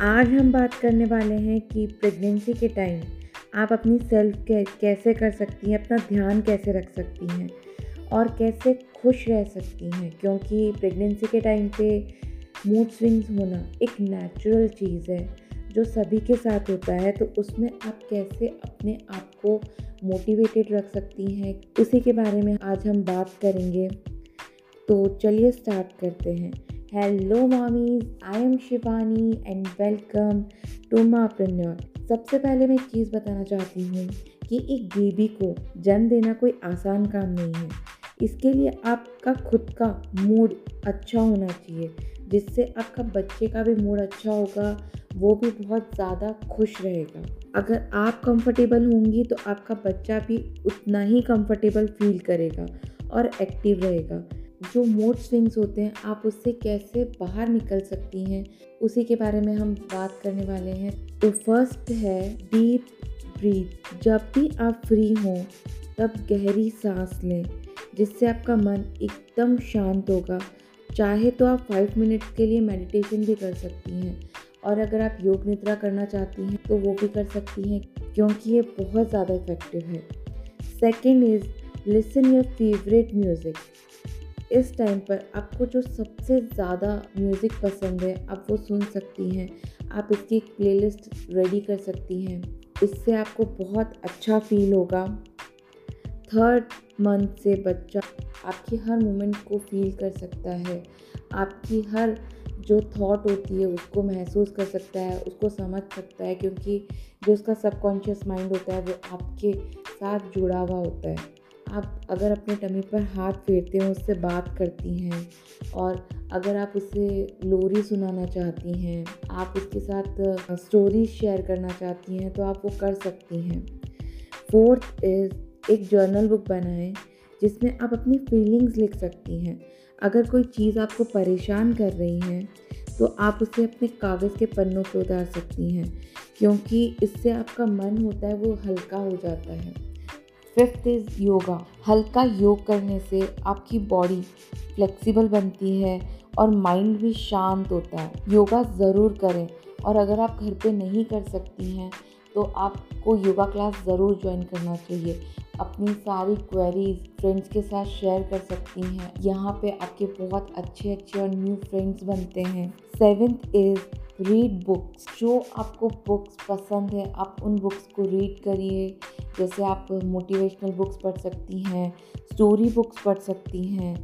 आज हम बात करने वाले हैं कि प्रेगनेंसी के टाइम आप अपनी सेल्फ केयर कैसे कर सकती हैं, अपना ध्यान कैसे रख सकती हैं और कैसे खुश रह सकती हैं? क्योंकि प्रेगनेंसी के टाइम पे मूड स्विंग्स होना एक नेचुरल चीज़ है, जो सभी के साथ होता है तो उसमें आप कैसे अपने आप को मोटिवेटेड रख सकती हैं? उसी के बारे में आज हम बात करेंगे। तो चलिए स्टार्ट करते हैं। Hello mommies I am Shivani and welcome to Mompreneur सबसे पहले मैं एक चीज़ बताना चाहती हूँ कि एक बेबी को जन्म देना कोई आसान काम नहीं है। इसके लिए आपका खुद का मूड अच्छा होना चाहिए, जिससे आपका बच्चे का भी मूड अच्छा होगा, वो भी बहुत ज़्यादा खुश रहेगा। अगर आप कंफर्टेबल होंगी तो आपका बच्चा भी उतना ही कंफर्टेबल फील करेगा और एक्टिव रहेगा। जो मूड स्विंग्स होते हैं, आप उससे कैसे बाहर निकल सकती हैं, उसी के बारे में हम बात करने वाले हैं। तो फ़र्स्ट है डीप ब्रीथ जब भी आप फ्री हों, तब गहरी सांस लें, जिससे आपका मन एकदम शांत होगा। चाहे तो आप फाइव मिनट्स के लिए मेडिटेशन भी कर सकती हैं, और अगर आप योग निद्रा करना चाहती हैं तो वो भी कर सकती हैं, क्योंकि ये बहुत ज़्यादा इफ़ेक्टिव है। Second is listen your favourite music इस टाइम पर आपको जो सबसे ज़्यादा म्यूज़िक पसंद है, आप वो सुन सकती हैं। आप इसकी एक प्लेलिस्ट रेडी कर सकती हैं। इससे आपको बहुत अच्छा फील होगा। थर्ड मंथ से बच्चा आपकी हर मोमेंट को फील कर सकता है। आपकी हर जो थॉट होती है, उसको महसूस कर सकता है, उसको समझ सकता है, क्योंकि जो उसका सबकॉन्शियस माइंड होता है, वो आपके साथ जुड़ा हुआ होता है। आप अगर अपने टमी पर हाथ फेरते हैं, उससे बात करती हैं और अगर आप उसे लोरी सुनाना चाहती हैं, आप उसके साथ स्टोरी शेयर करना चाहती हैं तो आप वो कर सकती हैं। फोर्थ इज़ एक जर्नल बुक बनाएँ, जिसमें आप अपनी फीलिंग्स लिख सकती हैं। अगर कोई चीज़ आपको परेशान कर रही है तो आप उसे अपने कागज़ के पन्नों पर उतार सकती हैं, क्योंकि इससे आपका मन होता है, वो हल्का हो जाता है। Fifth is yoga. हल्का योग करने से आपकी बॉडी फ्लेक्सिबल बनती है और माइंड भी शांत होता है। योगा ज़रूर करें और अगर आप घर पे नहीं कर सकती हैं तो आपको योगा क्लास ज़रूर ज्वाइन करना चाहिए। अपनी सारी क्वेरीज फ्रेंड्स के साथ शेयर कर सकती हैं। यहाँ पे आपके बहुत अच्छे अच्छे और न्यू फ्रेंड्स बनते हैं। सेवेंथ इज़ रीड बुक्स जो आपको बुक्स पसंद है, आप उन बुक्स को रीड करिए। जैसे आप मोटिवेशनल बुक्स पढ़ सकती हैं स्टोरी बुक्स पढ़ सकती हैं,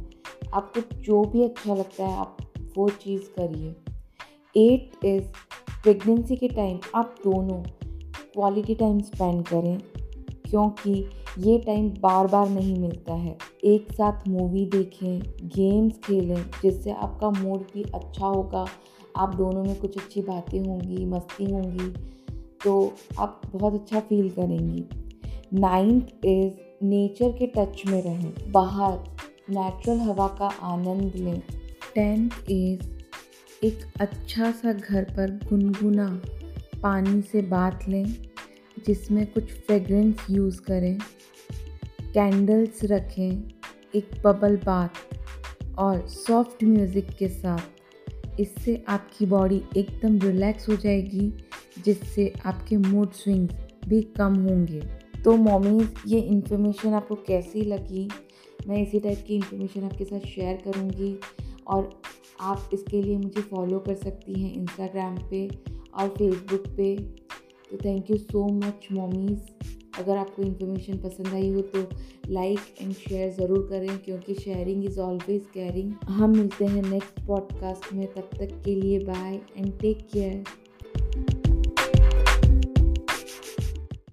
आपको जो भी अच्छा लगता है आप वो चीज़ करिए। एट इज़ प्रेगनेंसी के टाइम आप दोनों क्वालिटी टाइम स्पेंड करें, क्योंकि ये टाइम बार बार नहीं मिलता है। एक साथ मूवी देखें गेम्स खेलें, जिससे आपका मूड भी अच्छा होगा, आप दोनों में कुछ अच्छी बातें होंगी, मस्ती होंगी तो आप बहुत अच्छा फील करेंगी। नाइन्थ इज़ नेचर के टच में रहें। बाहर नेचुरल हवा का आनंद लें। टेंथ इज़ एक अच्छा सा घर पर गुनगुना, पानी से बात लें, जिसमें कुछ फ्रेगरेंस यूज़ करें। कैंडल्स रखें, एक बबल बाथ और सॉफ्ट म्यूज़िक के साथ। इससे आपकी बॉडी एकदम रिलैक्स हो जाएगी, जिससे आपके मूड स्विंग्स भी कम होंगे। तो मॉमीज़ ये इन्फॉर्मेशन आपको कैसी लगी? मैं इसी टाइप की इन्फॉर्मेशन आपके साथ शेयर करूँगी और आप इसके लिए मुझे फॉलो कर सकती हैं इंस्टाग्राम पे और फेसबुक पे। तो thank you so much mommies अगर आपको इन्फॉर्मेशन पसंद आई हो तो लाइक एंड शेयर ज़रूर करें क्योंकि शेयरिंग इज़ ऑलवेज केयरिंग हम मिलते हैं नेक्स्ट पॉडकास्ट में। तब तक के लिए बाय एंड टेक केयर